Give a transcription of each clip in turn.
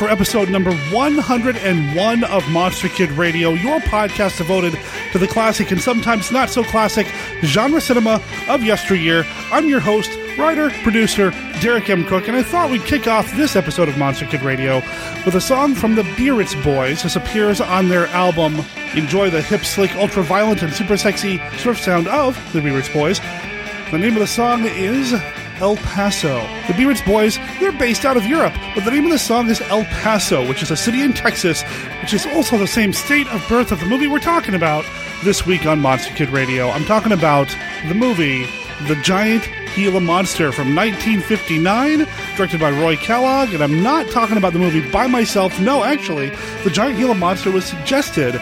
for episode number 101 of Monster Kid Radio, your podcast devoted to the classic and sometimes not so classic genre cinema of yesteryear. I'm your host, writer, producer, Derek M. Cook, and I thought we'd kick off this episode of Monster Kid Radio with a song from the Biarritz Boys. This appears on their album Enjoy the Hip, Slick, Ultra Violent, and Super Sexy Surf Sound of the Biarritz Boys. The name of the song is El Paso. The Biarritz Boys, they're based out of Europe, but the name of the song is El Paso, which is a city in Texas, which is also the same state of birth of the movie we're talking about this week on Monster Kid Radio. I'm talking about the movie The Giant Gila Monster from 1959, directed by Roy Kellogg, and I'm not talking about the movie by myself. No, actually, The Giant Gila Monster was suggested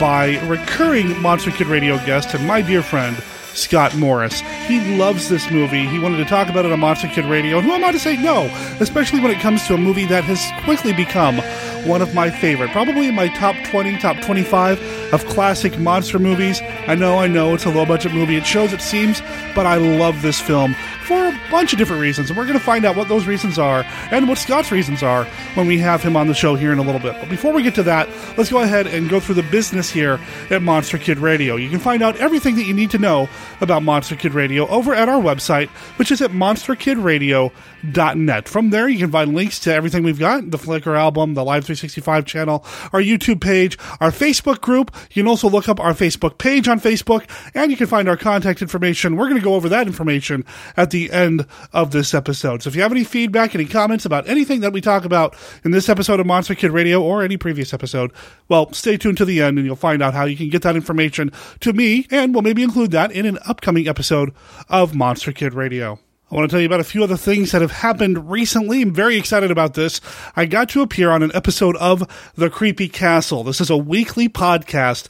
by recurring Monster Kid Radio guest and my dear friend, Scott Morris. He loves this movie. He wanted to talk about it on Monster Kid Radio. And who am I to say no? Especially when it comes to a movie that has quickly become one of my favorite, probably my top 20, top 25 of classic monster movies. I know, I know, it's a low budget movie. It shows, it seems, but I love this film for a bunch of different reasons. And we're going to find out what those reasons are and what Scott's reasons are when we have him on the show here in a little bit. But before we get to that, let's go ahead and go through the business here at Monster Kid Radio. You can find out everything that you need to know about Monster Kid Radio over at our website, which is at monsterkidradio.net. From there, you can find links to everything we've got the Flickr album, the Live 365 channel, our YouTube page, our Facebook group. You can also look up our Facebook page on Facebook, and you can find our contact information. We're going to go over that information at the end of this episode. So if you have any feedback, any comments about anything that we talk about in this episode of Monster Kid Radio or any previous episode, well, stay tuned to the end and you'll find out how you can get that information to me, and we'll maybe include that in an upcoming episode of Monster Kid Radio. I want to tell you about a few other things that have happened recently. I'm very excited about this. I got to appear on an episode of The Creepy Castle. This is a weekly podcast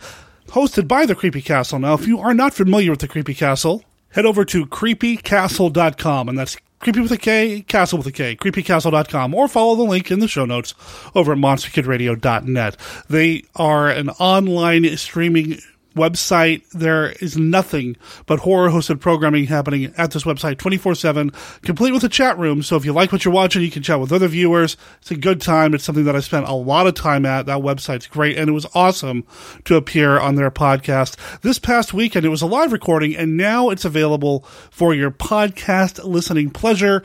hosted by The Creepy Castle. Now, if you are not familiar with The Creepy Castle, head over to creepycastle.com, and that's creepy with a K, castle with a K, creepycastle.com, or follow the link in the show notes over at monsterkidradio.net. They are an online streaming website. There is nothing but horror hosted programming happening at this website 24 7, complete with a chat room. So if you like what you're watching, you can chat with other viewers. It's a good time. It's something that I spent a lot of time at. That website's great. And it was awesome to appear on their podcast this past weekend. It was a live recording and now it's available for your podcast listening pleasure.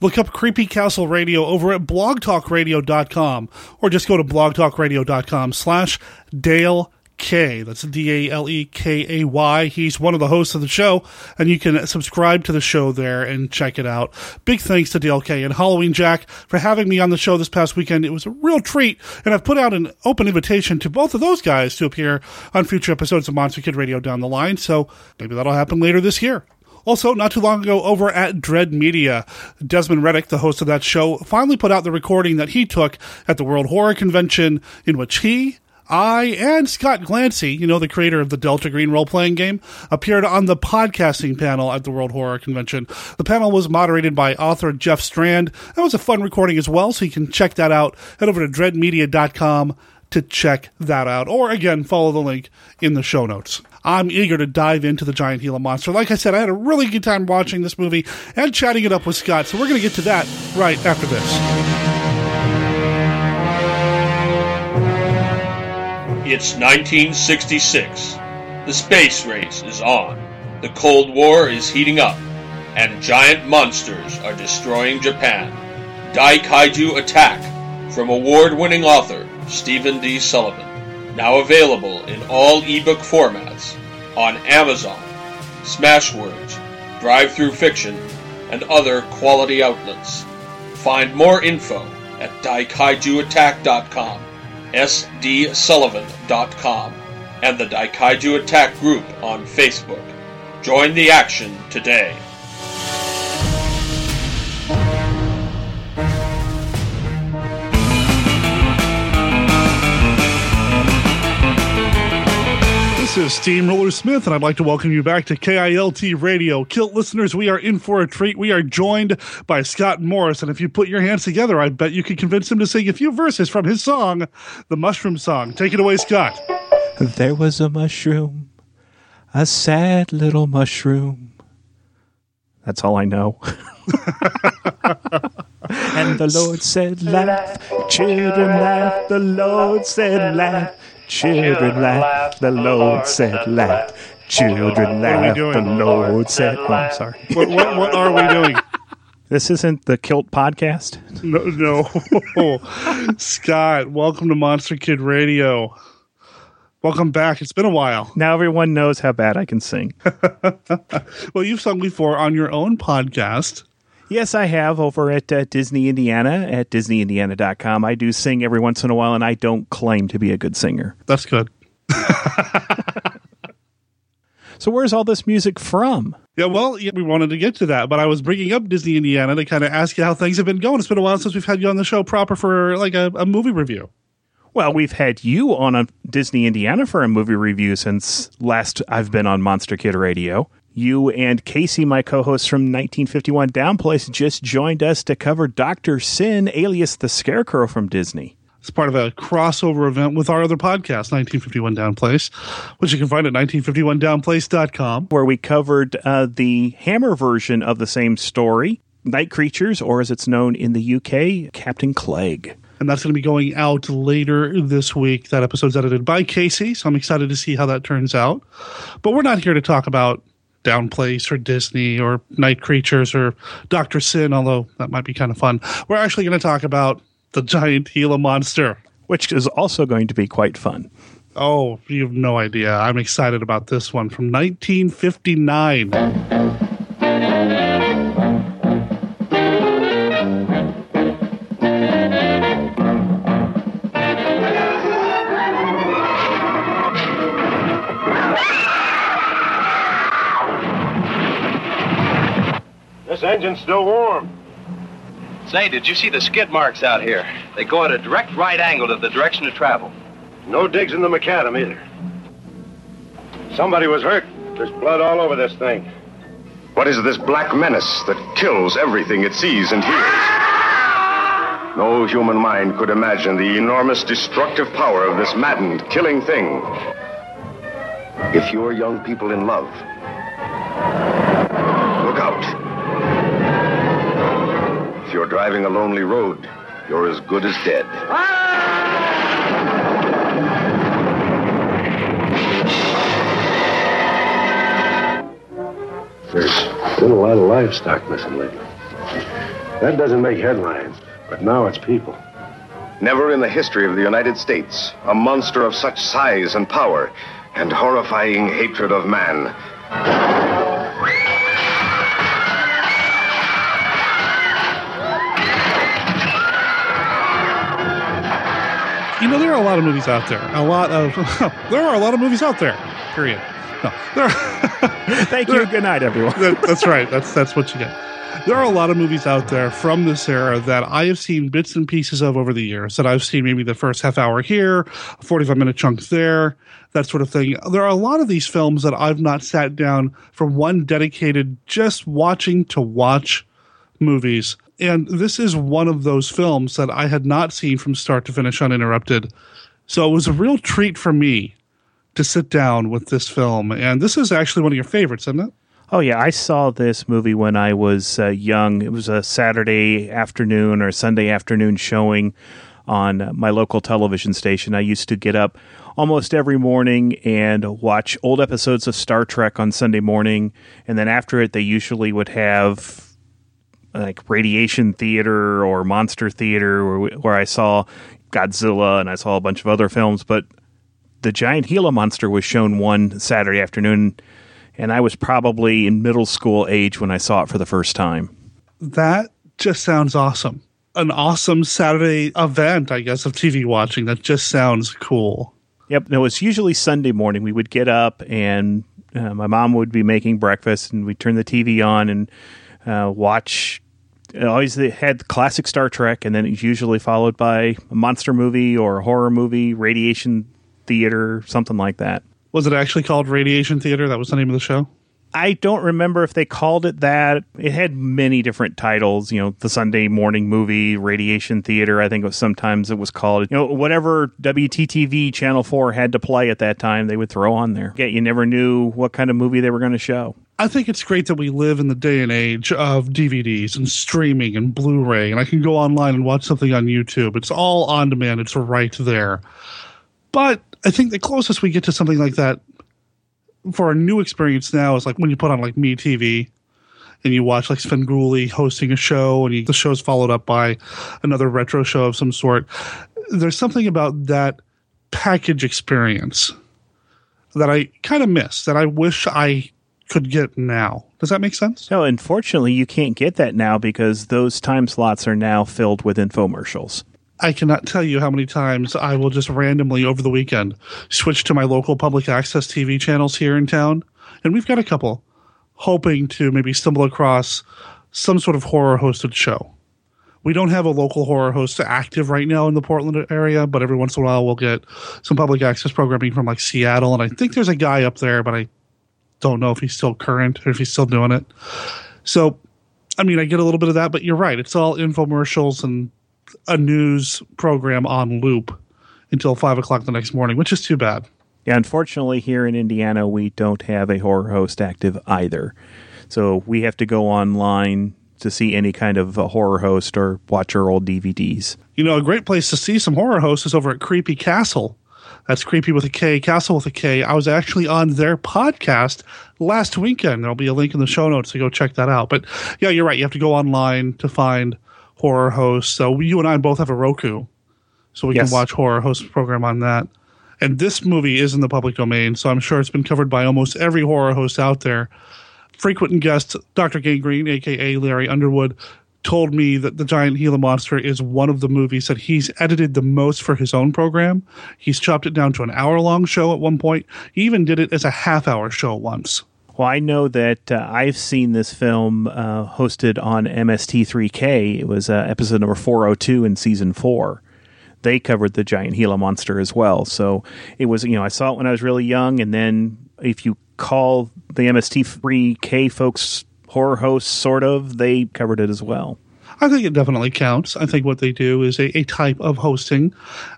Look up Creepy Castle Radio over at blogtalkradio.com or just go to blogtalkradio.com slash Dale K. That's D A L E K A Y. He's one of the hosts of the show, and you can subscribe to the show there and check it out. Big thanks to DLK and Halloween Jack for having me on the show this past weekend. It was a real treat, and I've put out an open invitation to both of those guys to appear on future episodes of Monster Kid Radio down the line, so maybe that'll happen later this year. Also, not too long ago, over at Dread Media, Desmond Reddick, the host of that show, finally put out the recording that he took at the World Horror Convention, in which he I and Scott Glancy, you know, the creator of the Delta Green role playing game, appeared on the podcasting panel at the World Horror Convention. The panel was moderated by author Jeff Strand. That was a fun recording as well, so you can check that out. Head over to dreadmedia.com to check that out. Or again, follow the link in the show notes. I'm eager to dive into the giant Gila monster. Like I said, I had a really good time watching this movie and chatting it up with Scott, so we're going to get to that right after this. It's 1966. The space race is on. The Cold War is heating up, and giant monsters are destroying Japan. Daikaiju Attack from award winning author Stephen D. Sullivan. Now available in all ebook formats on Amazon, Smashwords, DriveThruFiction, and other quality outlets. Find more info at daikaijuattack.com sdsullivan.com, and the Daikaiju Attack group on Facebook. Join the action today. Is Steamroller Smith, and I'd like to welcome you back to KILT Radio. Kilt listeners, we are in for a treat. We are joined by Scott Morris, and if you put your hands together, I bet you could convince him to sing a few verses from his song, The Mushroom Song. Take it away, Scott. There was a mushroom, a sad little mushroom. That's all I know. and And the Lord said, Laugh, children, laugh. The Lord said, Laugh, children, laugh. The Lord said, Laugh, children, laugh. The Lord said, Oh, I'm sorry. What, what, what are we doing? This isn't the Kilt podcast. No, no. Scott, welcome to Monster Kid Radio. Welcome back. It's been a while. Now everyone knows how bad I can sing. Well, you've sung before on your own podcast. Yes, I have over at uh, Disney Indiana at DisneyIndiana.com. I do sing every once in a while, and I don't claim to be a good singer. That's good. So, where's all this music from? Yeah, well, yeah, we wanted to get to that, but I was bringing up Disney Indiana to kind of ask you how things have been going. It's been a while since we've had you on the show proper for like a, a movie review. Well, we've had you on a Disney Indiana for a movie review since last I've been on Monster Kid Radio. You and Casey, my co-host from 1951 Downplace, just joined us to cover Doctor Syn, alias the Scarecrow from Disney. It's part of a crossover event with our other podcast, 1951 Downplace, which you can find at 1951downplace.com. where we covered uh, the Hammer version of the same story, Night Creatures, or as it's known in the UK, Captain Clegg. And that's going to be going out later this week. That episode's edited by Casey, so I'm excited to see how that turns out. But we're not here to talk about Downplace or Disney or Night Creatures or Dr. Syn, although that might be kind of fun. We're actually going to talk about the giant Gila monster. Which is also going to be quite fun. Oh, you have no idea. I'm excited about this one from 1959. This engine's still warm. Say, did you see the skid marks out here? They go at a direct right angle to the direction of travel. No digs in the macadam either. Somebody was hurt. There's blood all over this thing. What is this black menace that kills everything it sees and hears? No human mind could imagine the enormous destructive power of this maddened, killing thing. If you're young people in love, look out. If you're driving a lonely road, you're as good as dead. There's been a lot of livestock missing lately. That doesn't make headlines, but now it's people. Never in the history of the United States a monster of such size and power and horrifying hatred of man. You know, there are a lot of movies out there. A lot of there are a lot of movies out there. Period. No, there. Are, Thank you. Good night, everyone. that, that's right. That's that's what you get. There are a lot of movies out there from this era that I have seen bits and pieces of over the years. That I've seen maybe the first half hour here, a forty-five minute chunk there, that sort of thing. There are a lot of these films that I've not sat down for one dedicated just watching to watch movies. And this is one of those films that I had not seen from start to finish uninterrupted. So it was a real treat for me to sit down with this film. And this is actually one of your favorites, isn't it? Oh, yeah. I saw this movie when I was uh, young. It was a Saturday afternoon or Sunday afternoon showing on my local television station. I used to get up almost every morning and watch old episodes of Star Trek on Sunday morning. And then after it, they usually would have like radiation theater or monster theater where, where I saw Godzilla and I saw a bunch of other films, but the giant Gila monster was shown one Saturday afternoon, and I was probably in middle school age when I saw it for the first time. That just sounds awesome. An awesome Saturday event, I guess, of TV watching. That just sounds cool. Yep, no, it's usually Sunday morning. We would get up, and uh, my mom would be making breakfast, and we'd turn the TV on and uh, watch. It always they had classic Star Trek, and then it's usually followed by a monster movie or a horror movie, radiation theater, something like that. Was it actually called Radiation Theater? That was the name of the show? I don't remember if they called it that. It had many different titles, you know, the Sunday morning movie, Radiation Theater, I think it was sometimes it was called. You know, whatever WTTV Channel 4 had to play at that time, they would throw on there. Yeah, you never knew what kind of movie they were going to show. I think it's great that we live in the day and age of DVDs and streaming and Blu ray, and I can go online and watch something on YouTube. It's all on demand, it's right there. But I think the closest we get to something like that for a new experience now is like when you put on like MeTV and you watch like Svengoolie hosting a show and you, the show's followed up by another retro show of some sort. There's something about that package experience that I kind of miss that I wish I could get now. Does that make sense? No, unfortunately, you can't get that now because those time slots are now filled with infomercials. I cannot tell you how many times I will just randomly over the weekend switch to my local public access TV channels here in town. And we've got a couple hoping to maybe stumble across some sort of horror hosted show. We don't have a local horror host active right now in the Portland area, but every once in a while we'll get some public access programming from like Seattle. And I think there's a guy up there, but I don't know if he's still current or if he's still doing it. So, I mean, I get a little bit of that, but you're right. It's all infomercials and a news program on loop until five o'clock the next morning, which is too bad. Yeah, unfortunately, here in Indiana, we don't have a horror host active either. So we have to go online to see any kind of a horror host or watch our old DVDs. You know, a great place to see some horror hosts is over at Creepy Castle. That's creepy with a K, Castle with a K. I was actually on their podcast last weekend. There'll be a link in the show notes to go check that out. But yeah, you're right. You have to go online to find horror hosts. So you and I both have a Roku, so we Yes. can watch horror host program on that. And this movie is in the public domain, so I'm sure it's been covered by almost every horror host out there. Frequent guest Dr. Gangrene, aka Larry Underwood, told me that the Giant Gila Monster is one of the movies that he's edited the most for his own program. He's chopped it down to an hour long show at one point. He even did it as a half hour show once. Well, I know that uh, I've seen this film uh, hosted on MST3K. It was uh, episode number 402 in season four. They covered the giant Gila monster as well. So it was, you know, I saw it when I was really young. And then if you call the MST3K folks horror hosts, sort of, they covered it as well. I think it definitely counts. I think what they do is a, a type of hosting.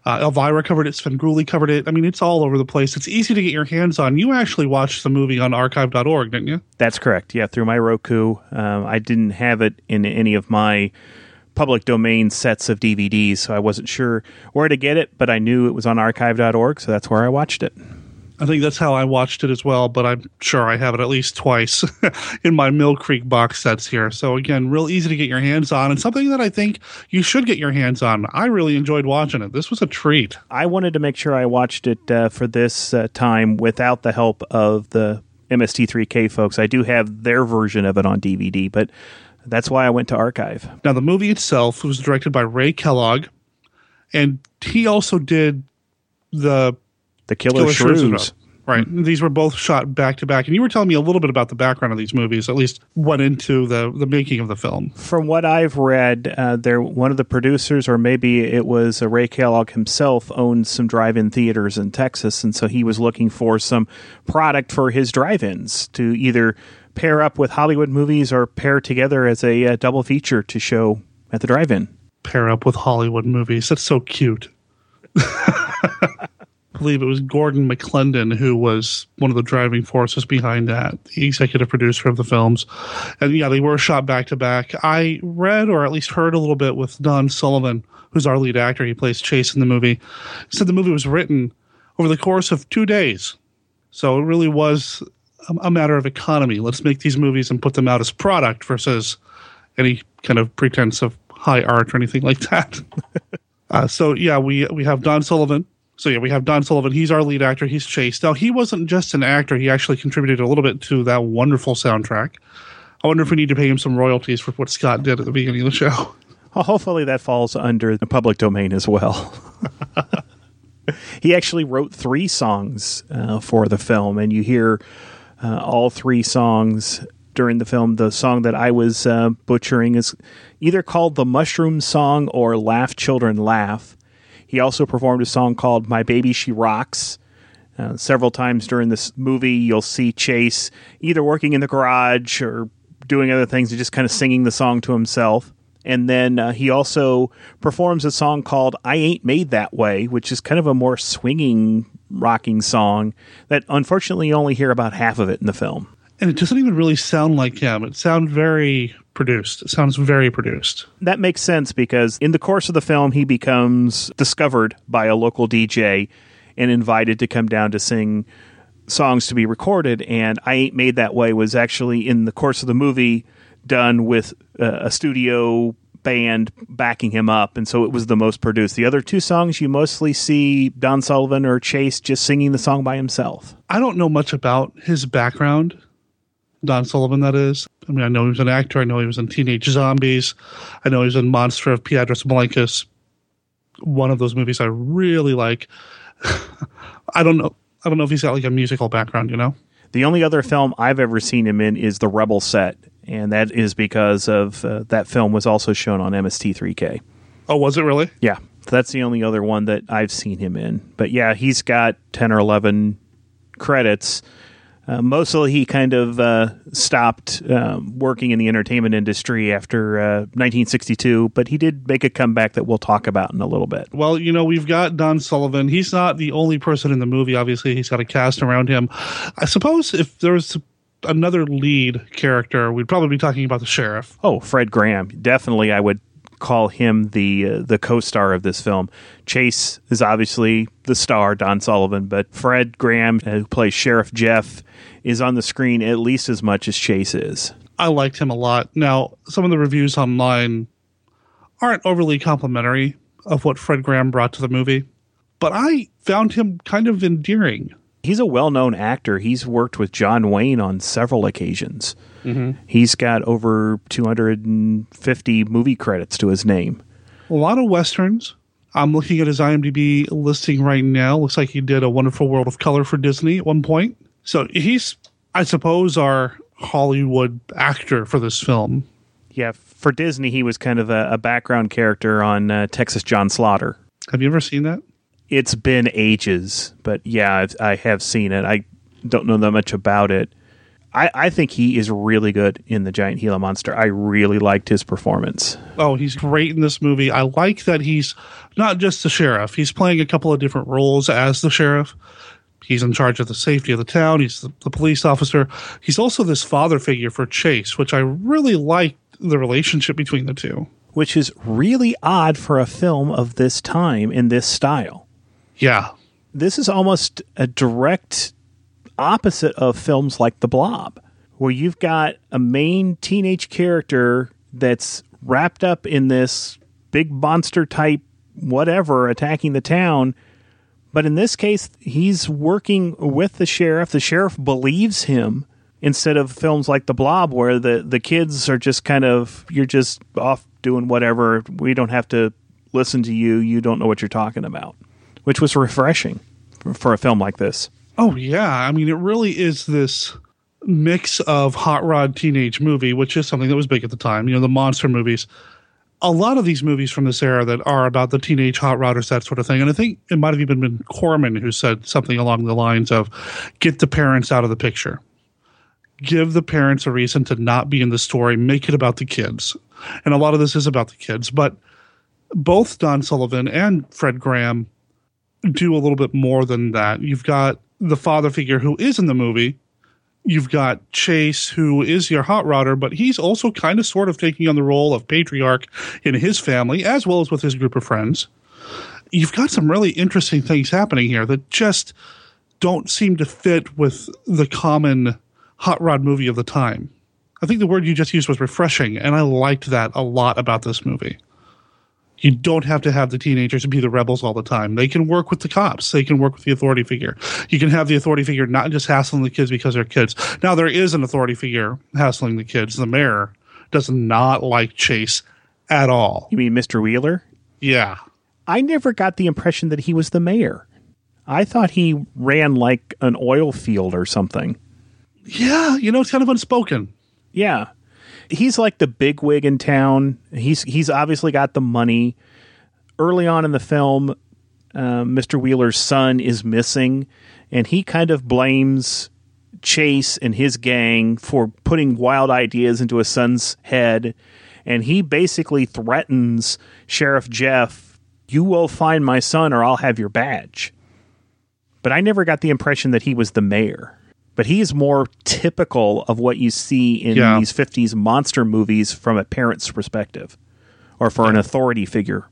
Uh, Elvira covered it, Svengoolie covered it. I mean, it's all over the place. It's easy to get your hands on. You actually watched the movie on archive.org, didn't you? That's correct. Yeah, through my Roku. Um, I didn't have it in any of my public domain sets of DVDs, so I wasn't sure where to get it, but I knew it was on archive.org, so that's where I watched it. I think that's how I watched it as well, but I'm sure I have it at least twice in my Mill Creek box sets here. So again, real easy to get your hands on and something that I think you should get your hands on. I really enjoyed watching it. This was a treat. I wanted to make sure I watched it uh, for this uh, time without the help of the MST3K folks. I do have their version of it on DVD, but that's why I went to archive. Now, the movie itself was directed by Ray Kellogg, and he also did the The Killer, Killer Shrews as Shrews. well. Right. These were both shot back to back. And you were telling me a little bit about the background of these movies, at least went into the, the making of the film. From what I've read, uh, there one of the producers, or maybe it was uh, Ray Kellogg himself, owned some drive-in theaters in Texas, and so he was looking for some product for his drive-ins to either pair up with Hollywood movies or pair together as a uh, double feature to show at the drive-in. Pair up with Hollywood movies. That's so cute. Believe it was Gordon McLendon who was one of the driving forces behind that, the executive producer of the films. And yeah, they were shot back to back. I read or at least heard a little bit with Don Sullivan, who's our lead actor. He plays Chase in the movie. Said the movie was written over the course of two days. So it really was a, a matter of economy. Let's make these movies and put them out as product versus any kind of pretense of high art or anything like that. uh, so yeah, we we have Don Sullivan. So yeah, we have Don Sullivan. He's our lead actor. He's Chase. Now he wasn't just an actor. He actually contributed a little bit to that wonderful soundtrack. I wonder if we need to pay him some royalties for what Scott did at the beginning of the show. Well, hopefully that falls under the public domain as well. he actually wrote three songs uh, for the film, and you hear uh, all three songs during the film. The song that I was uh, butchering is either called the Mushroom Song or Laugh Children Laugh. He also performed a song called My Baby She Rocks. Uh, several times during this movie, you'll see Chase either working in the garage or doing other things and just kind of singing the song to himself. And then uh, he also performs a song called I Ain't Made That Way, which is kind of a more swinging, rocking song that unfortunately you only hear about half of it in the film. And it doesn't even really sound like him. It sounds very produced. It sounds very produced. That makes sense because in the course of the film, he becomes discovered by a local DJ and invited to come down to sing songs to be recorded. And I Ain't Made That Way was actually in the course of the movie done with uh, a studio band backing him up. And so it was the most produced. The other two songs, you mostly see Don Sullivan or Chase just singing the song by himself. I don't know much about his background. Don Sullivan, that is. I mean, I know he was an actor. I know he was in Teenage Zombies. I know he was in Monster of Piedras Blancas. One of those movies I really like. I don't know. I don't know if he's got like a musical background, you know? The only other film I've ever seen him in is The Rebel Set, and that is because of uh, that film was also shown on MST3K. Oh, was it really? Yeah, that's the only other one that I've seen him in. But yeah, he's got 10 or 11 credits. Uh, mostly he kind of uh, stopped um, working in the entertainment industry after uh, 1962, but he did make a comeback that we'll talk about in a little bit. Well, you know, we've got Don Sullivan. He's not the only person in the movie. Obviously, he's got a cast around him. I suppose if there was another lead character, we'd probably be talking about the sheriff. Oh, Fred Graham. Definitely, I would call him the uh, the co-star of this film. Chase is obviously the star, Don Sullivan, but Fred Graham, uh, who plays Sheriff Jeff, is on the screen at least as much as Chase is. I liked him a lot. Now, some of the reviews online aren't overly complimentary of what Fred Graham brought to the movie, but I found him kind of endearing. He's a well-known actor. He's worked with John Wayne on several occasions. Mm-hmm. He's got over 250 movie credits to his name. A lot of westerns. I'm looking at his IMDb listing right now. Looks like he did a Wonderful World of Color for Disney at one point. So he's, I suppose, our Hollywood actor for this film. Yeah, for Disney, he was kind of a, a background character on uh, Texas John Slaughter. Have you ever seen that? It's been ages, but yeah, I've, I have seen it. I don't know that much about it. I, I think he is really good in the Giant Gila Monster. I really liked his performance. Oh, he's great in this movie. I like that he's not just the sheriff. He's playing a couple of different roles as the sheriff. He's in charge of the safety of the town. He's the, the police officer. He's also this father figure for Chase, which I really like the relationship between the two. Which is really odd for a film of this time in this style. Yeah. This is almost a direct opposite of films like The Blob, where you've got a main teenage character that's wrapped up in this big monster type whatever attacking the town. But in this case, he's working with the sheriff. The sheriff believes him instead of films like The Blob, where the, the kids are just kind of, you're just off doing whatever. We don't have to listen to you. You don't know what you're talking about, which was refreshing for, a film like this. Oh yeah, I mean it really is this mix of hot rod teenage movie, which is something that was big at the time. You know, the monster movies. A lot of these movies from this era that are about the teenage hot rodders, that sort of thing. And I think it might have even been Corman who said something along the lines of, "Get the parents out of the picture. Give the parents a reason to not be in the story. Make it about the kids." And a lot of this is about the kids, but both Don Sullivan and Fred Graham do a little bit more than that. You've got the father figure who is in the movie. You've got Chase, who is your hot rodder, but he's also kind of sort of taking on the role of patriarch in his family as well as with his group of friends. You've got some really interesting things happening here that just don't seem to fit with the common hot rod movie of the time. I think the word you just used was refreshing, and I liked that a lot about this movie. You don't have to have the teenagers be the rebels all the time. They can work with the cops. They can work with the authority figure. You can have the authority figure not just hassling the kids because they're kids. Now there is an authority figure hassling the kids. The mayor does not like Chase at all. You mean Mr. Wheeler? Yeah. I never got the impression that he was the mayor. I thought he ran like an oil field or something. Yeah, you know, it's kind of unspoken. Yeah he's like the big wig in town. He's he's obviously got the money. Early on in the film, uh, Mr. Wheeler's son is missing, and he kind of blames Chase and his gang for putting wild ideas into his son's head. And he basically threatens Sheriff Jeff, You will find my son or I'll have your badge. But I never got the impression that he was the mayor. But he's more typical of what you see in Yeah. these 50s monster movies from a parent's perspective or for an authority figure.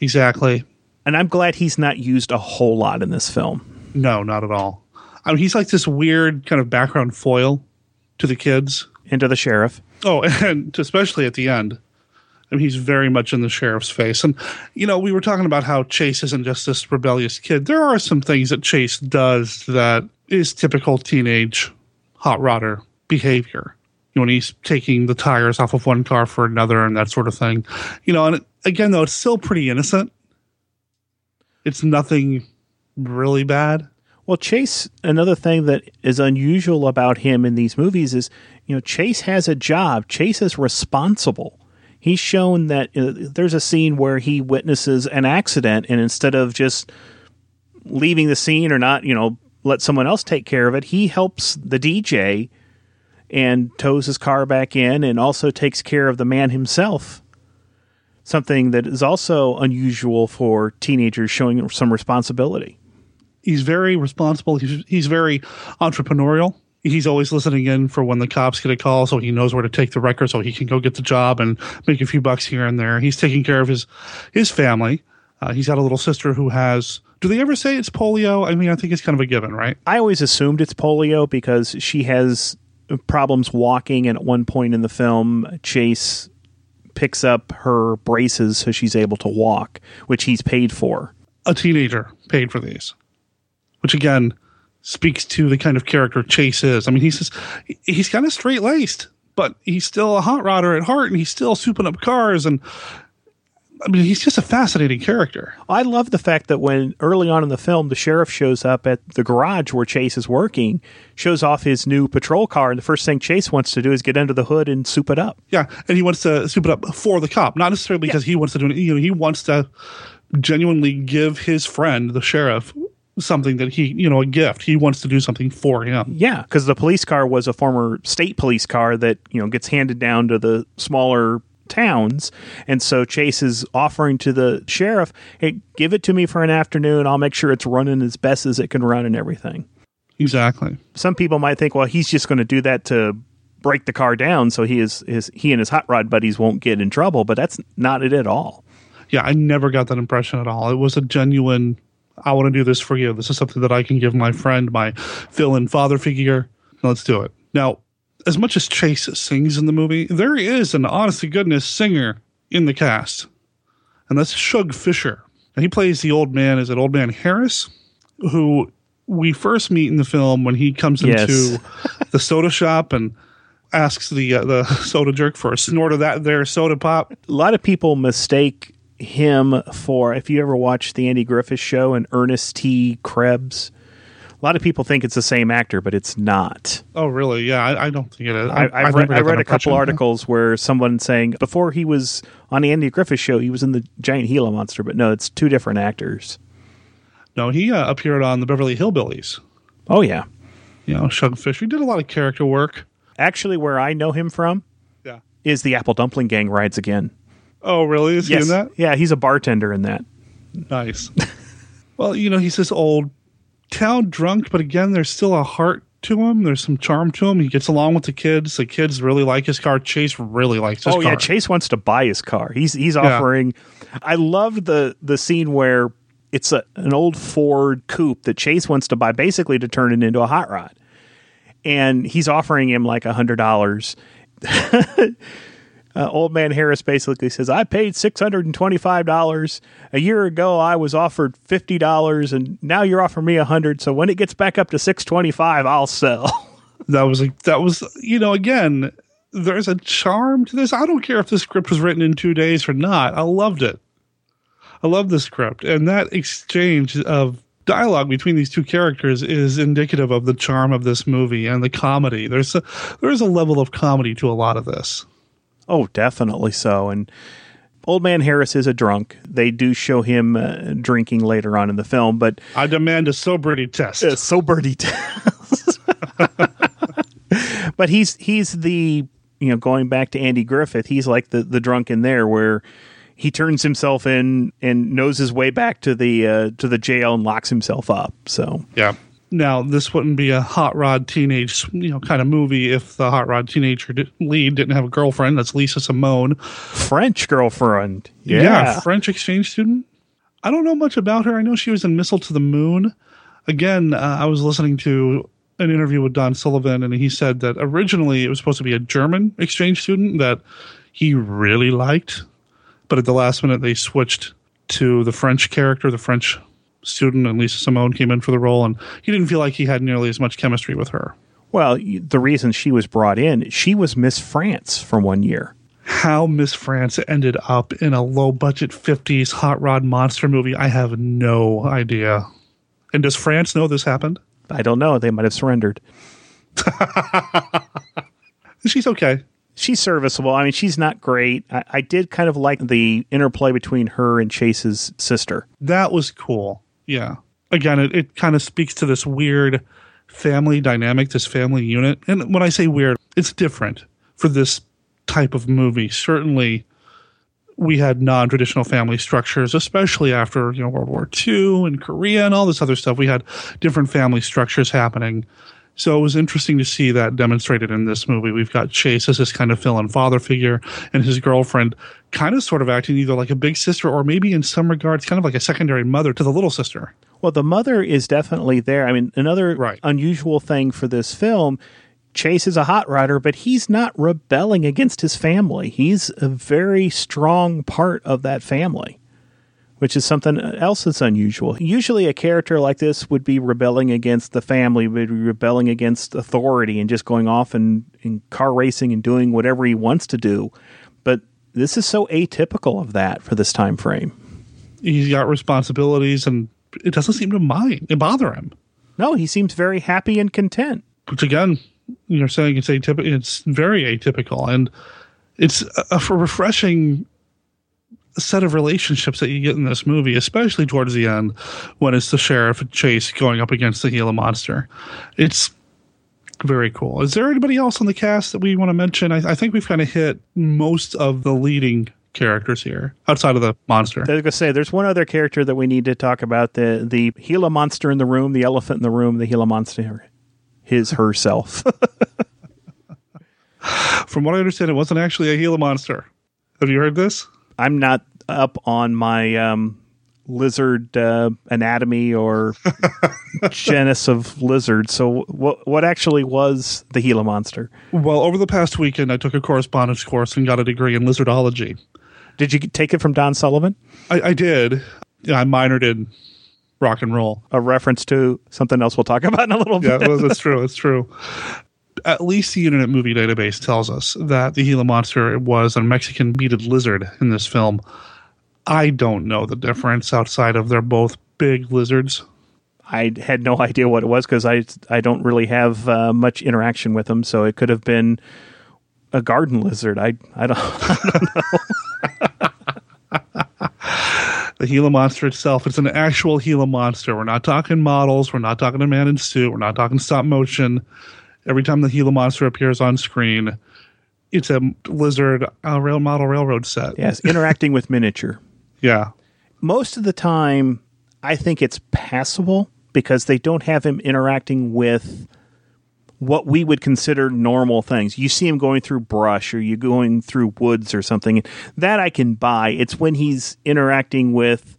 Exactly. And I'm glad he's not used a whole lot in this film. No, not at all. I mean, he's like this weird kind of background foil to the kids. and to the sheriff. Oh, and especially at the end. I mean, he's very much in the sheriff's face. And, you know, we were talking about how Chase isn't just this rebellious kid. There are some things that Chase does that is typical teenage hot rodder behavior. You know, when he's taking the tires off of one car for another and that sort of thing. You know, and again, though, it's still pretty innocent. It's nothing really bad. Well, Chase, another thing that is unusual about him in these movies is, you know, Chase has a job. Chase is responsible. He's shown that uh, there's a scene where he witnesses an accident, and instead of just leaving the scene or not, you know, let someone else take care of it, he helps the DJ and tows his car back in and also takes care of the man himself. Something that is also unusual for teenagers showing some responsibility. he's very responsible. He's he's very entrepreneurial. He's always listening in for when the cops get a call, so he knows where to take the record, so he can go get the job and make a few bucks here and there. He's taking care of his his family. Uh, he's got a little sister who has. Do they ever say it's polio? I mean, I think it's kind of a given, right? I always assumed it's polio because she has problems walking, and at one point in the film, Chase picks up her braces so she's able to walk, which he's paid for. A teenager paid for these, which again speaks to the kind of character Chase is. I mean, he's just, he's kind of straight laced, but he's still a hot rodder at heart, and he's still souping up cars and. I mean, he's just a fascinating character. I love the fact that when early on in the film, the sheriff shows up at the garage where Chase is working, shows off his new patrol car, and the first thing Chase wants to do is get under the hood and soup it up. Yeah, and he wants to soup it up for the cop, not necessarily because he wants to do it. You know, he wants to genuinely give his friend, the sheriff, something that he, you know, a gift. He wants to do something for him. Yeah, because the police car was a former state police car that you know gets handed down to the smaller towns, and so Chase is offering to the sheriff, "Hey, give it to me for an afternoon. I'll make sure it's running as best as it can run and everything." Exactly. Some people might think, well, he's just going to do that to break the car down so he is his he and his hot rod buddies won't get in trouble, but that's not it at all. Yeah, I never got that impression at all. It was a genuine. I want to do this for you. This is something that I can give my friend, my fill-in father figure. Let's do it. Now, as much as Chase sings in the movie, there is an honest to goodness singer in the cast, and that's Shug Fisher. And he plays the old man. Is it Old Man Harris, who we first meet in the film when he comes Yes. into the soda shop and asks the uh, the soda jerk for a snort of that there soda pop. A lot of people mistake him for if you ever watch the Andy Griffith show and Ernest T. Krebs. A lot of people think it's the same actor, but it's not. Oh, really? Yeah, I, I don't think it is. I, I've, I've read, I read a couple articles where someone saying before he was on the Andy Griffith show, he was in the Giant Gila Monster, but no, it's two different actors. No, he uh, appeared on the Beverly Hillbillies. Oh yeah, You know, Shug Fisher. He did a lot of character work. actually, where I know him from Yeah. is the Apple Dumpling Gang rides again. Oh, really? Is he in that? yeah, he's a bartender in that. Nice. well, you know, he's this old town drunk, but again, there's still a heart to him. There's some charm to him. He gets along with the kids. The kids really like his car. Chase really likes his oh car. yeah, Chase wants to buy his car. He's he's Yeah. offering. I loved the the scene where it's a, an old Ford coupe that Chase wants to buy, basically to turn it into a hot rod, and he's offering him like a hundred dollars. Uh, old man Harris basically says, "I paid six hundred and twenty-five dollars a year ago. I was offered fifty dollars, and now you're offering me a hundred. So when it gets back up to six twenty-five, I'll sell." that was that was you know again there's a charm to this i don't care if the script was written in two days or not i loved it i love the script and that exchange of dialogue between these two characters is indicative of the charm of this movie and the comedy there's a there's a level of comedy to a lot of this Oh, definitely so. And Old Man Harris is a drunk. They do show him uh, drinking later on in the film, but i demand a sobriety test uh, sober details. but he's he's the you know going back to Andy Griffith. He's like the the drunk in there where he turns himself in and knows his way back to the uh, to the jail and locks himself up. So yeah Now, this wouldn't be a hot rod teenage, you know, kind of movie if the hot rod teenager lead didn't have a girlfriend. That's Lisa Simone. French girlfriend. Yeah. French exchange student. I don't know much about her. I know she was in Missile to the Moon. Again, uh, I was listening to an interview with Don Sullivan, and he said that originally it was supposed to be a German exchange student that he really liked, but at the last minute they switched to the French character, the French student, and Lisa Simone came in for the role, and he didn't feel like he had nearly as much chemistry with her. Well, the reason she was brought in, she was Miss France for one year. How Miss France ended up in a low budget 50s hot rod monster movie, I have no idea. And does France know this happened? I don't know. They might have surrendered. She's okay. She's serviceable. I mean, she's not great. I, I did kind of like the interplay between her and Chase's sister. That was cool. Yeah. Again, it, it kind of speaks to this weird family dynamic, this family unit. And when I say weird, it's different for this type of movie. Certainly, we had non traditional family structures, especially after you know World War II and Korea and all this other stuff. We had different family structures happening. So it was interesting to see that demonstrated in this movie. We've got Chase as this kind of villain father figure, and his girlfriend kind of sort of acting either like a big sister or maybe in some regards kind of like a secondary mother to the little sister. Well, the mother is definitely there. I mean, another Right. unusual thing for this film Chase is a hot rider, but he's not rebelling against his family. He's a very strong part of that family, which is something else that's unusual. Usually, a character like this would be rebelling against the family, would be rebelling against authority, and just going off and, and car racing and doing whatever he wants to do. This is so atypical of that for this time frame. He's got responsibilities, and it doesn't seem to mind, it bother him. No, he seems very happy and content. which again, you're saying it's atypical. It's very atypical, and it's a, a refreshing set of relationships that you get in this movie, especially towards the end when it's the sheriff Chase going up against the Gila monster. It's very cool. Is there anybody else on the cast that we want to mention? I, I think we've kind of hit most of the leading characters here outside of the monster. I was going to say, there's one other character that we need to talk about the the Gila monster in the room, the elephant in the room, the Gila monster, his herself. From what I understand, it wasn't actually a Gila monster. Have you heard this? I'm not up on my um, lizard uh, anatomy or genus of lizards. So, what what actually was the Gila monster? Well, over the past weekend, I took a correspondence course and got a degree in lizardology. Did you take it from Don Sullivan? I, I did. Yeah, I minored in rock and roll. A reference to something else we'll talk about in a little Yeah, bit. well, that's true. It's true. At least the Internet Movie Database tells us that the Gila monster was a Mexican beaded lizard in this film. I don't know the difference outside of they're both big lizards. I had no idea what it was because I I don't really have uh, much interaction with them. So it could have been a garden lizard. I I don't. Know. The Gila monster itself, it's an actual Gila monster. We're not talking models. We're not talking a man in suit. We're not talking stop motion. Every time the Gila monster appears on screen, it's a lizard uh, rail model railroad set. yes, interacting with miniature. Yeah. Most of the time, I think it's passable because they don't have him interacting with what we would consider normal things. You see him going through brush or you going through woods or something. That I can buy. It's when he's interacting with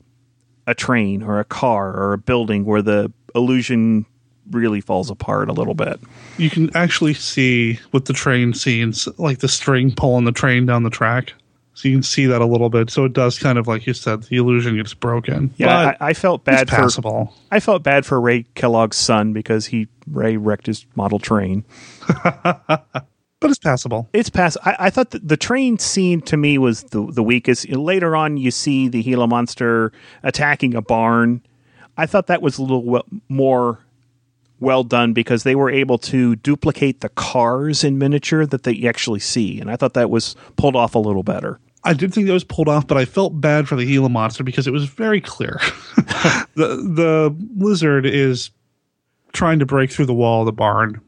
a train or a car or a building where the illusion really falls apart a little bit. You can actually see with the train scenes, like the string pulling the train down the track. So you can see that a little bit. So it does kind of, like you said, the illusion gets broken. Yeah, But I, I felt bad for passable. I felt bad for Ray Kellogg's son because he Ray wrecked his model train. But it's passable. It's past. I, I thought the train scene to me was the the weakest. Later on, you see the Gila monster attacking a barn. I thought that was a little more well done because they were able to duplicate the cars in miniature that they actually see, and I thought that was pulled off a little better. I did think that was pulled off, but I felt bad for the Gila monster because it was very clear. the the lizard is trying to break through the wall of the barn,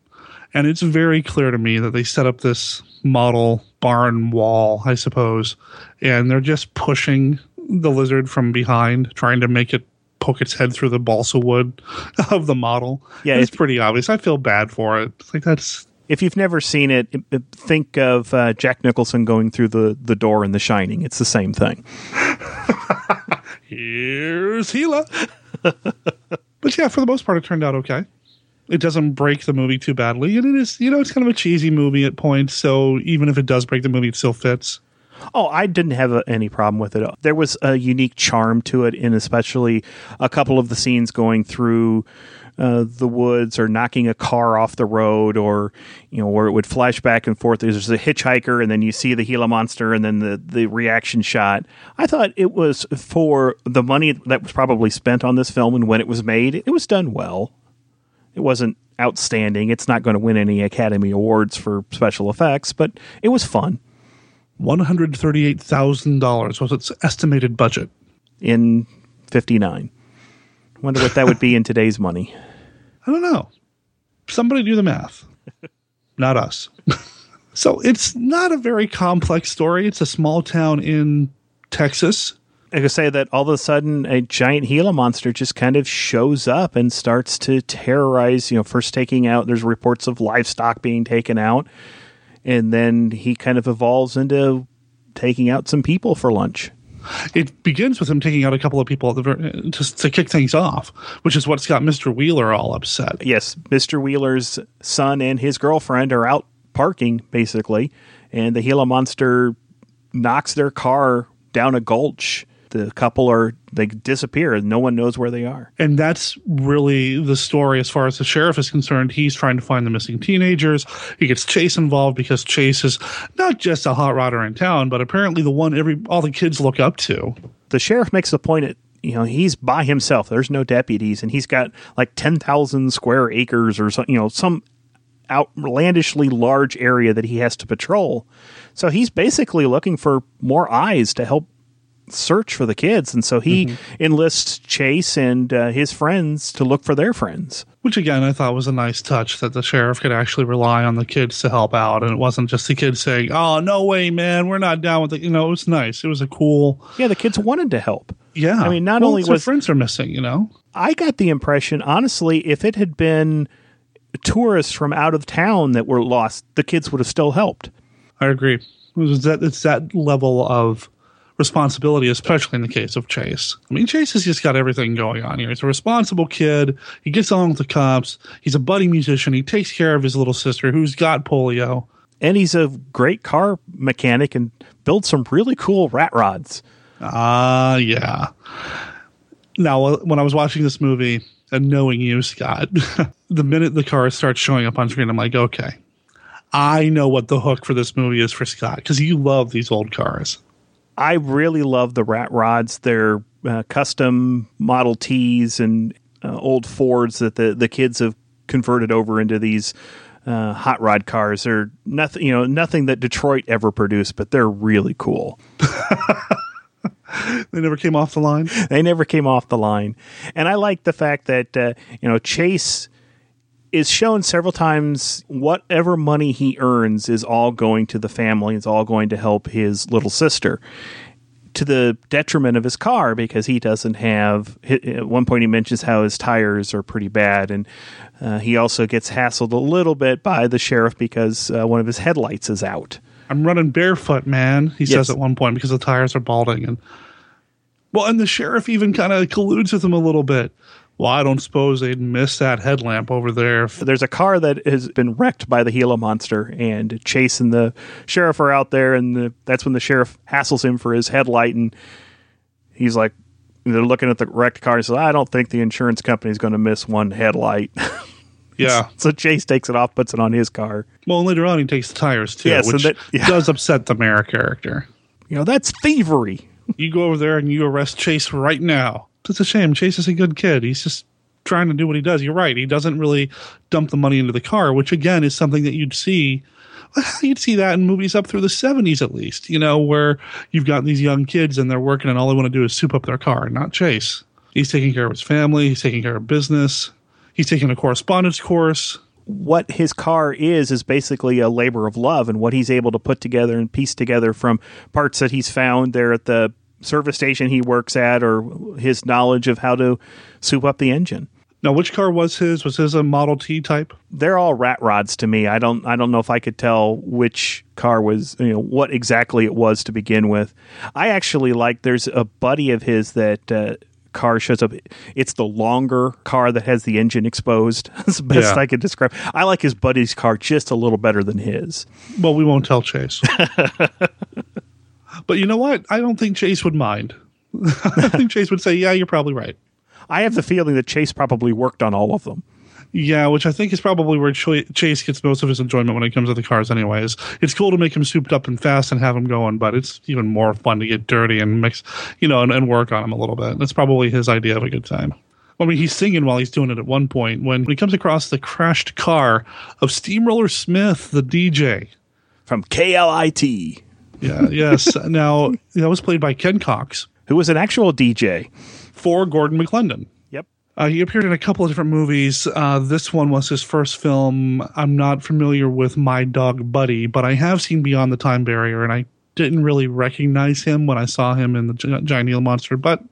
and it's very clear to me that they set up this model barn wall, I suppose, and they're just pushing the lizard from behind, trying to make it poke its head through the balsa wood of the model. Yeah, it's pretty obvious. I feel bad for it. It's like that's If you've never seen it, think of uh, Jack Nicholson going through the, the door in The Shining. It's the same thing. here's Gila. but yeah, for the most part, it turned out okay. It doesn't break the movie too badly, and it is you know it's kind of a cheesy movie at points. So even if it does break the movie, it still fits. Oh, I didn't have a, any problem with it. There was a unique charm to it, and especially a couple of the scenes going through uh, the woods or knocking a car off the road, or you know where it would flash back and forth. There's a hitchhiker, and then you see the Gila monster, and then the the reaction shot. I thought it was for the money that was probably spent on this film and when it was made. It was done well. It wasn't outstanding. It's not going to win any Academy Awards for special effects, but it was fun. One hundred thirty-eight thousand dollars was its estimated budget. in 59. Wonder what that would be in today's money. I don't know. Somebody do the math. not us. so it's not a very complex story. It's a small town in Texas. I could say that all of a sudden a giant Gila monster just kind of shows up and starts to terrorize, you know, first taking out, there's reports of livestock being taken out. And then he kind of evolves into taking out some people for lunch. It begins with him taking out a couple of people at the ver- just to kick things off, which is what's got Mr. Wheeler all upset. Yes, Mr. Wheeler's son and his girlfriend are out parking, basically, and the Gila monster knocks their car down a gulch. The couple are they disappear. And no one knows where they are. And that's really the story as far as the sheriff is concerned. He's trying to find the missing teenagers. He gets Chase involved because Chase is not just a hot rodder in town, but apparently the one every all the kids look up to. The sheriff makes the point that you know he's by himself. There's no deputies, and he's got like ten thousand square acres or some you know some outlandishly large area that he has to patrol. So he's basically looking for more eyes to help search for the kids, and so he enlists Chase and uh, his friends to look for their friends. Which again, I thought was a nice touch that the sheriff could actually rely on the kids to help out, and it wasn't just the kids saying, "Oh, no way, man, we're not down with it." You know, it was nice. It was a cool, Yeah, the kids wanted to help. yeah. I mean, not Well, only was friends are missing, you know. I got the impression, honestly, if it had been tourists from out of town that were lost, the kids would have still helped. I agree. It was that it's that level of responsibility, especially in the case of Chase. I mean, Chase has just got everything going on here. He's a responsible kid. He gets along with the cops. He's a budding musician. He takes care of his little sister who's got polio. And he's a great car mechanic and builds some really cool rat rods. Ah, yeah. Now, uh, when I was watching this movie and knowing you, Scott, the minute the car starts showing up on screen, I'm like, okay, I know what the hook for this movie is for Scott because you love these old cars. I really love the rat rods. They're uh, custom Model Ts and uh, old Fords that the, the kids have converted over into these uh, hot rod cars. They're nothing, you know, nothing that Detroit ever produced, but they're really cool. They never came off the line. they never came off the line. And I like the fact that uh, you know Chase is shown several times. Whatever money he earns is all going to the family. It's all going to help his little sister. To the detriment of his car because he doesn't have. At one point, he mentions how his tires are pretty bad, and uh, he also gets hassled a little bit by the sheriff because uh, one of his headlights is out. I'm running barefoot, man. He Yes. says at one point because the tires are balding, and well, and the sheriff even kind of colludes with him a little bit. Well, I don't suppose they'd miss that headlamp over there. there's a car that has been wrecked by the Gila monster, and Chase and the sheriff are out there, and the, that's when the sheriff hassles him for his headlight, and he's like, they're looking at the wrecked car, and says, "I don't think the insurance company's going to miss one headlight." Yeah. so Chase takes it off, puts it on his car. Well, later on, he takes the tires too, Yeah, so which that- yeah. does upset the mayor character. You know, that's thievery. You go over there and you arrest Chase right now. It's a shame. Chase is a good kid. He's just trying to do what he does. You're right. He doesn't really dump the money into the car, which again is something that you'd see. You'd see that in movies up through the 70s at least, you know, where you've got these young kids and they're working and all they want to do is soup up their car, not Chase. He's taking care of his family. He's taking care of business. He's taking a correspondence course. what his car is is basically a labor of love and what he's able to put together and piece together from parts that he's found there at the service station he works at or his knowledge of how to soup up the engine. Now, which car was his? Was his a Model T type? They're all rat rods to me. I don't I don't know if I could tell which car was you know what exactly it was to begin with. I actually like there's a buddy of his that uh, car shows up. It's the longer car that has the engine exposed. That's the best Yeah. I could describe. I like his buddy's car just a little better than his. Well, we won't tell Chase. but you know what? I don't think Chase would mind. I think Chase would say, "Yeah, you're probably right." I have the feeling that Chase probably worked on all of them. Yeah, which I think is probably where Chase gets most of his enjoyment when it comes to the cars. Anyways, it's cool to make him souped up and fast and have him going, but it's even more fun to get dirty and mix, you know, and, and work on him a little bit. That's probably his idea of a good time. I mean, he's singing while he's doing it at one point when he comes across the crashed car of Steamroller Smith, the DJ. From KLIT, Yeah, yes. now that was played by Ken Knox who was an actual DJ. for Gordon McLendon. Yep. Uh, he appeared in a couple of different movies. Uh, this one was his first film. I'm not familiar with My Dog Buddy, but I have seen Beyond the Time Barrier, and I didn't really recognize him when I saw him in the Gi- Giant Eel Monster. But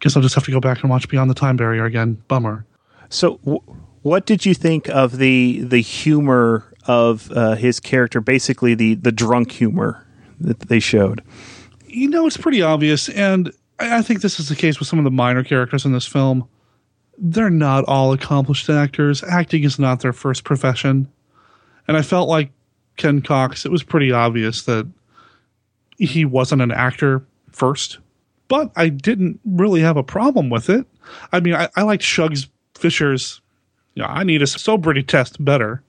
guess I'll just have to go back and watch Beyond the Time Barrier again. Bummer. So, w- what did you think of the the humor of uh, his character? Basically, the the drunk humor that they showed. you know, it's pretty obvious, and I think this is the case with some of the minor characters in this film. They're not all accomplished actors. Acting is not their first profession. And I felt like Ken Knox, it was pretty obvious that he wasn't an actor first. But I didn't really have a problem with it. I mean, I, I liked Shugs Fisher's, you know, I need a sobriety test better.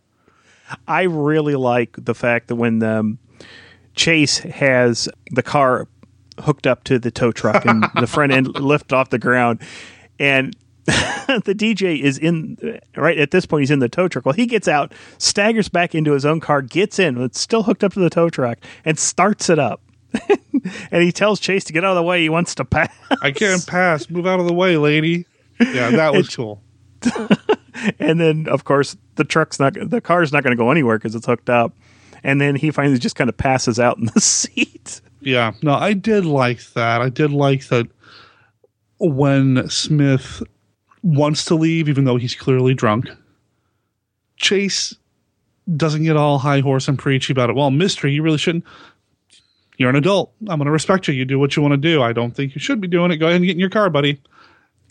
I really like the fact that when um, Chase has the car hooked up to the tow truck and the front end lifted off the ground, and the DJ is in right at this point. He's in the tow truck. Well, he gets out, staggers back into his own car, gets in, it's still hooked up to the tow truck, and starts it up. and he tells Chase to get out of the way. He wants to pass. I can't pass. Move out of the way, lady. Yeah, that was cool. and then of course the truck's not the car's not going to go anywhere because it's hooked up and then he finally just kind of passes out in the seat Yeah, no, I did like that. I did like that when Smith wants to leave, even though he's clearly drunk. Chase doesn't get all high horse and preachy about it. Well, Mystery, you really shouldn't. You're an adult. I'm going to respect you. You do what you want to do. I don't think you should be doing it. Go ahead and get in your car, buddy.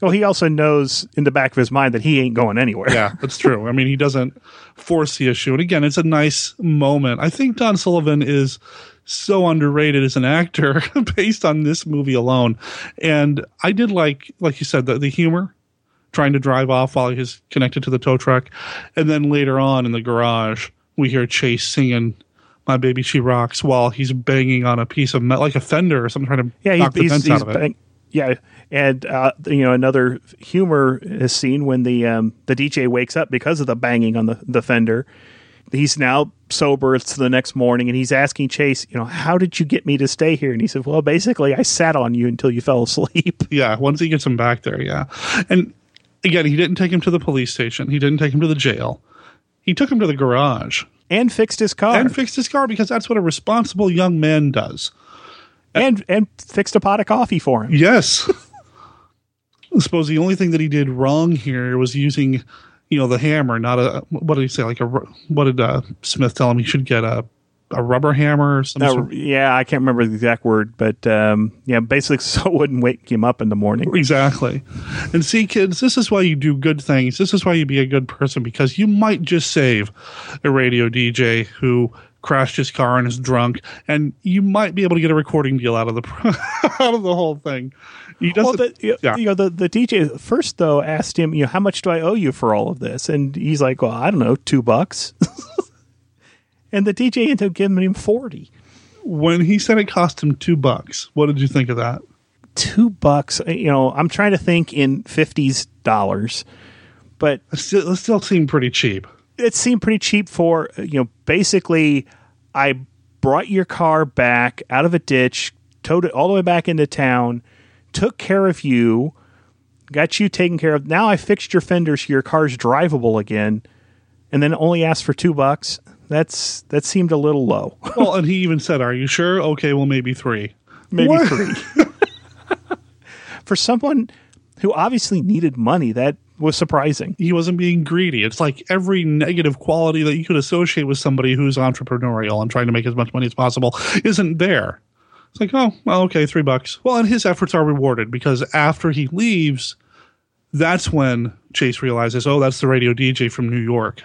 Well he also knows in the back of his mind that he ain't going anywhere Yeah, that's true. I mean, he doesn't force the issue. And again, it's a nice moment. I think Don Sullivan is so underrated as an actor based on this movie alone. And I did like, like you said, the, the humor trying to drive off while he's connected to the tow truck. And then later on in the garage, we hear Chase singing My Baby She Rocks while he's banging on a piece of metal, like a fender or something, trying to yeah knock he's, the he's, he's of it. bang- yeah and uh, you know another humor is seen when the um, the dj wakes up because of the banging on the, the fender he's now sober it's the next morning and he's asking chase you know how did you get me to stay here and he said well basically i sat on you until you fell asleep Yeah, once he gets him back there, yeah. And again, he didn't take him to the police station. He didn't take him to the jail. He took him to the garage and fixed his car and fixed his car because that's what a responsible young man does. and and fixed a pot of coffee for him. Yes. I suppose the only thing that he did wrong here was using, you know, the hammer, not a what did he say? Like a what did uh, Smith tell him he should get a a rubber hammer or something? Yeah, I can't remember the exact word, but um, yeah, basically so it wouldn't wake him up in the morning. Exactly. And see, kids, this is why you do good things. This is why you be a good person because you might just save a radio DJ who crashed his car and is drunk, and you might be able to get a recording deal out of the out of the whole thing. He doesn't. the, you, yeah. you know, the, the DJ first though asked him, you know, how much do I owe you for all of this? And he's like, well, I don't know, two bucks. and the DJ ended up giving him forty. when he said it cost him two bucks, what did you think of that? Two bucks. Uh, you know, I'm trying to think in fifties dollars, but It still, it still seemed pretty cheap. It seemed pretty cheap for you know basically i brought your car back out of a ditch towed it all the way back into town took care of you got you taken care of now i fixed your fenders so your car's drivable again and then only asked for two bucks that's that seemed a little low Well, and he even said, "Are you sure?" Okay, well, maybe three. maybe What? three for someone who obviously needed money, that was surprising. He wasn't being greedy. It's like every negative quality that you could associate with somebody who's entrepreneurial and trying to make as much money as possible isn't there. It's like, oh, well, okay, three bucks. Well, and his efforts are rewarded because after he leaves, that's when Chase realizes, oh, that's the radio DJ from New York.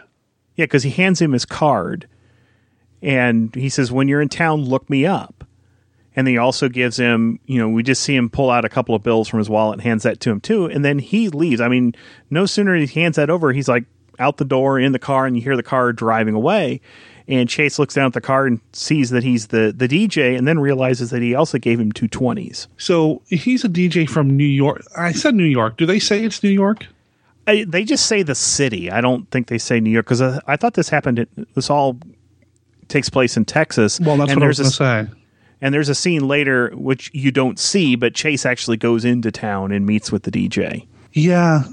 Yeah, because he hands him his card and he says, When you're in town, look me up. And then he also gives him, you know, we just see him pull out a couple of bills from his wallet and hands that to him too. And then he leaves. I mean, no sooner he hands that over, he's like out the door in the car and you hear the car driving away. And Chase looks down at the car and sees that he's the, the DJ and then realizes that he also gave him two 20s. So he's a DJ from New York. I said New York. Do they say it's New York? I, they just say the city. I don't think they say New York because I, I, thought this happened. It, this all takes place in Texas. Well, that's and what I was going to say. And there's a scene later which you don't see, but Chase actually goes into town and meets with the DJ Yeah.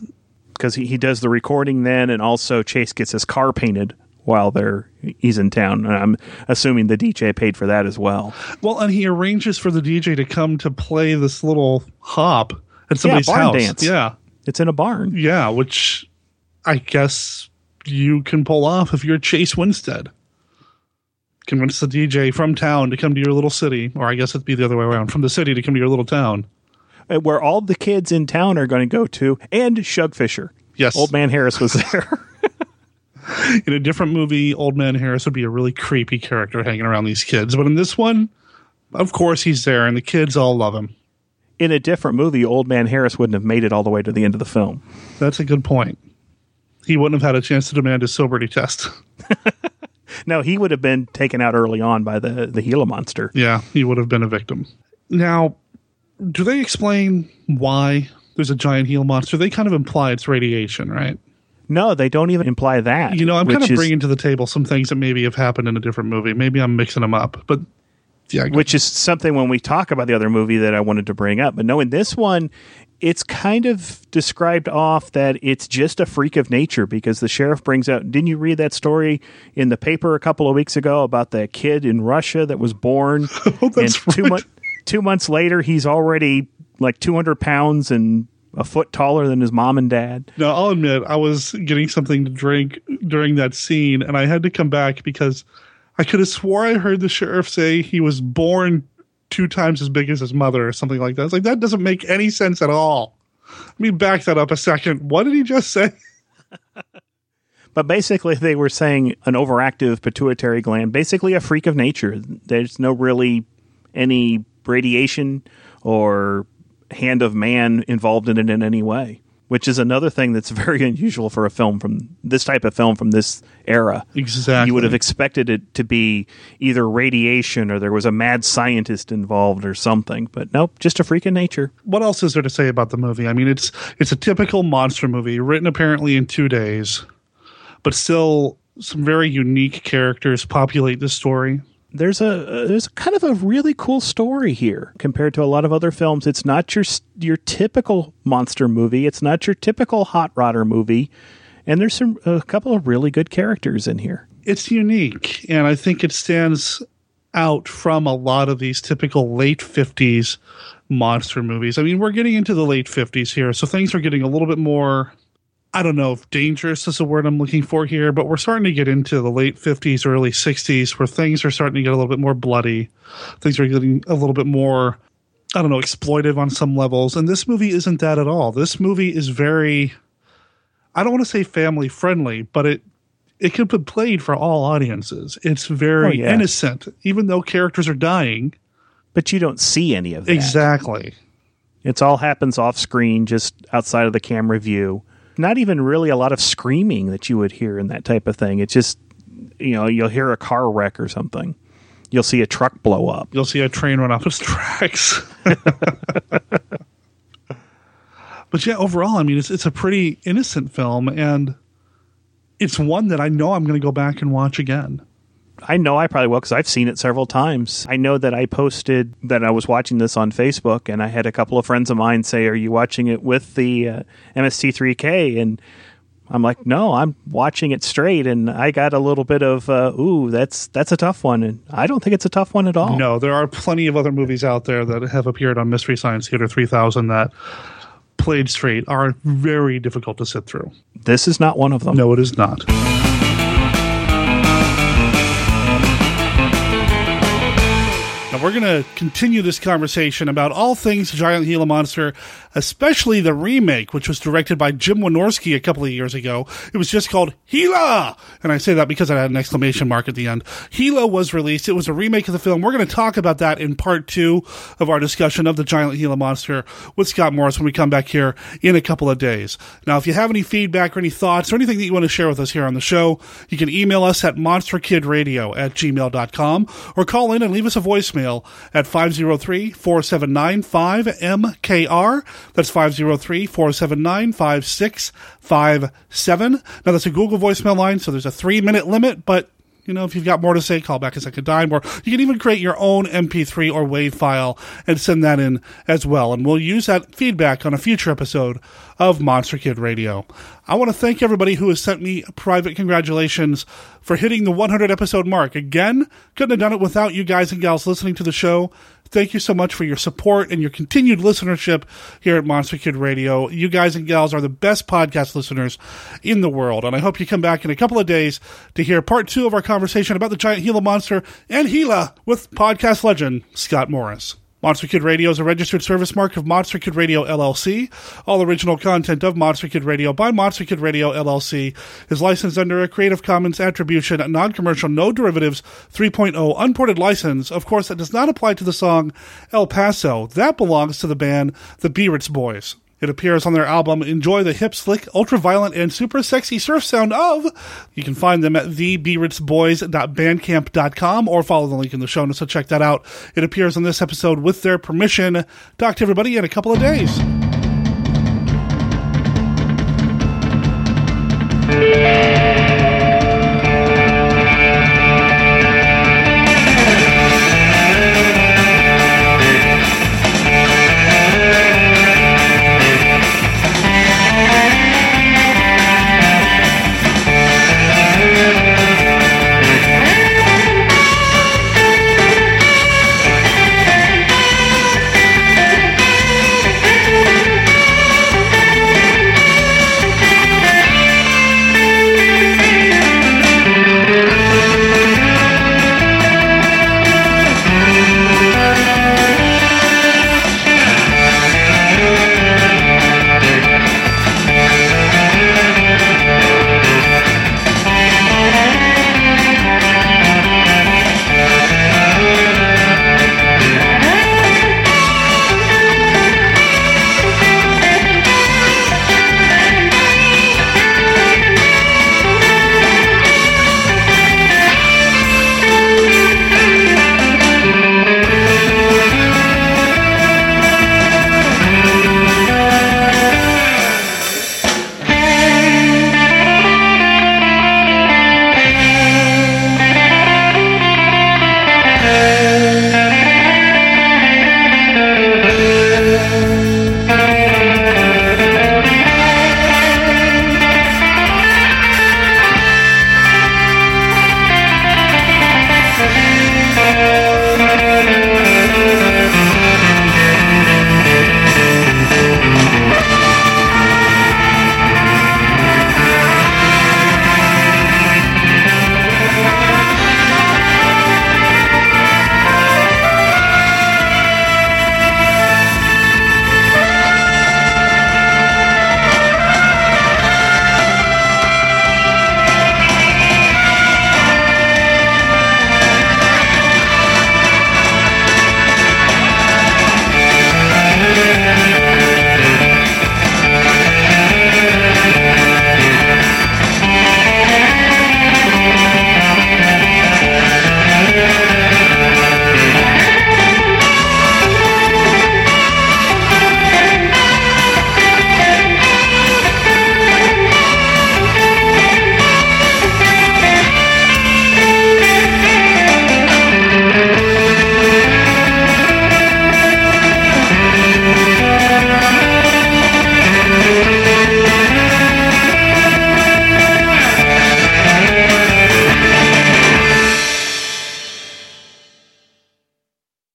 because he, he does the recording then, and also Chase gets his car painted while they're he's in town. And I'm assuming the DJ paid for that as well. Well, and he arranges for the DJ to come to play this little hop at somebody's barn house. dance. Yeah. It's in a barn. Yeah, which I guess you can pull off if you're Chase Winstead. Convince the DJ from town to come to your little city, or I guess it'd be the other way around, from the city to come to your little town. uh, Where all the kids in town are going to go to, and Shug Fisher. Yes. Old Man Harris was there. In a different movie, Old Man Harris would be a really creepy character hanging around these kids. But in this one, of course he's there, and the kids all love him. in a different movie, Old Man Harris wouldn't have made it all the way to the end of the film. That's a good point. He wouldn't have had a chance to demand his sobriety test. No, he would have been taken out early on by the the Gila monster. Yeah, he would have been a victim. Now, do they explain why there's a giant Gila monster? They kind of imply it's radiation, right? No, they don't even imply that. You know, I'm kind which of is- bringing to the table some things that maybe have happened in a different movie. Maybe I'm mixing them up, but yeah, which is something when we talk about the other movie that I wanted to bring up. But no, in this one, it's kind of described off that it's just a freak of nature because the sheriff brings out. Didn't you read that story in the paper a couple of weeks ago about the kid in Russia that was born? Oh, that's and two, right. mon- two months later, he's already like 200 pounds and a foot taller than his mom and dad. Now, I'll admit, I was getting something to drink during that scene, and I had to come back because I could have swore I heard the sheriff say he was born two times as big as his mother or something like that. It's like, that doesn't make any sense at all. Let me back that up a second. What did he just say? But basically, they were saying an overactive pituitary gland, basically a freak of nature. There's no really any radiation or hand of man involved in it in any way, which is another thing that's very unusual for a film from this type of film from this era. Exactly. You would have expected it to be either radiation or there was a mad scientist involved or something, but nope, just a freak of nature. what else is there to say about the movie? I mean, it's it's a typical monster movie written apparently in two days, but still some very unique characters populate this story. There's a there's kind of a really cool story here compared to a lot of other films. It's not your your typical monster movie. It's not your typical hot rodder movie, and there's some a couple of really good characters in here. It's unique, and I think it stands out from a lot of these typical late fifties monster movies. I mean, we're getting into the late fifties here, so things are getting a little bit more. I don't know if dangerous is the word I'm looking for here, but we're starting to get into the late 50s, early 60s, where things are starting to get a little bit more bloody. Things are getting a little bit more, I don't know, exploitive on some levels. And this movie isn't that at all. This movie is very, I don't want to say family friendly, but it it can be played for all audiences. It's very Oh, yeah. innocent, even though characters are dying. But you don't see any of that. Exactly. It's all happens off screen, just outside of the camera view. Not even really a lot of screaming that you would hear in that type of thing. It's just you know you'll hear a car wreck or something. You'll see a truck blow up. You'll see a train run off its tracks. but yeah, overall, I mean, it's it's a pretty innocent film, and it's one that I know I'm going to go back and watch again. I know I probably will because I've seen it several times. I know that I posted that I was watching this on Facebook, and I had a couple of friends of mine say, "Are you watching it with the uh, MST3K?" And I'm like, no, I'm watching it straight, and I got a little bit of, uh, ooh, that's that's a tough one, and I don't think it's a tough one at all. No, there are plenty of other movies out there that have appeared on Mystery Science Theater 3000 that played straight are very difficult to sit through. This is not one of them. No, it is not. Now we're going to continue this conversation about all things Giant Gila Monster, especially the remake, which was directed by Jim Wynorski a couple of years ago. It was just called Gila! And I say that because I had an exclamation mark at the end. Gila was released. It was a remake of the film. We're going to talk about that in part two of our discussion of the Giant Gila Monster with Scott Morris when we come back here in a couple of days. Now, if you have any feedback or any thoughts or anything that you want to share with us here on the show, you can email us at monsterkidradio at gmail.com or call in and leave us a voicemail at 503 479 5MKR. That's 503 479 5657. Now, that's a Google voicemail line, so there's a three minute limit, but you know, if you've got more to say, call back a second time, or you can even create your own MP3 or WAV file and send that in as well. And we'll use that feedback on a future episode of Monster Kid Radio. I want to thank everybody who has sent me private congratulations for hitting the 100 episode mark. Again, couldn't have done it without you guys and gals listening to the show. Thank you so much for your support and your continued listenership here at Monster Kid Radio. You guys and gals are the best podcast listeners in the world. And I hope you come back in a couple of days to hear part two of our conversation about the giant Gila monster and Gila with podcast legend Scott Morris. Monster Kid Radio is a registered service mark of Monster Kid Radio LLC. All original content of Monster Kid Radio by Monster Kid Radio LLC is licensed under a Creative Commons Attribution Non-Commercial No Derivatives 3.0 Unported license. Of course, that does not apply to the song El Paso. That belongs to the band The Biarritz Boys. It appears on their album Enjoy the Hip, Slick, Ultra Violent, and Super Sexy Surf Sound of. You can find them at thebearitzboys.bandcamp.com or follow the link in the show notes, so check that out. It appears on this episode with their permission. Talk to everybody in a couple of days.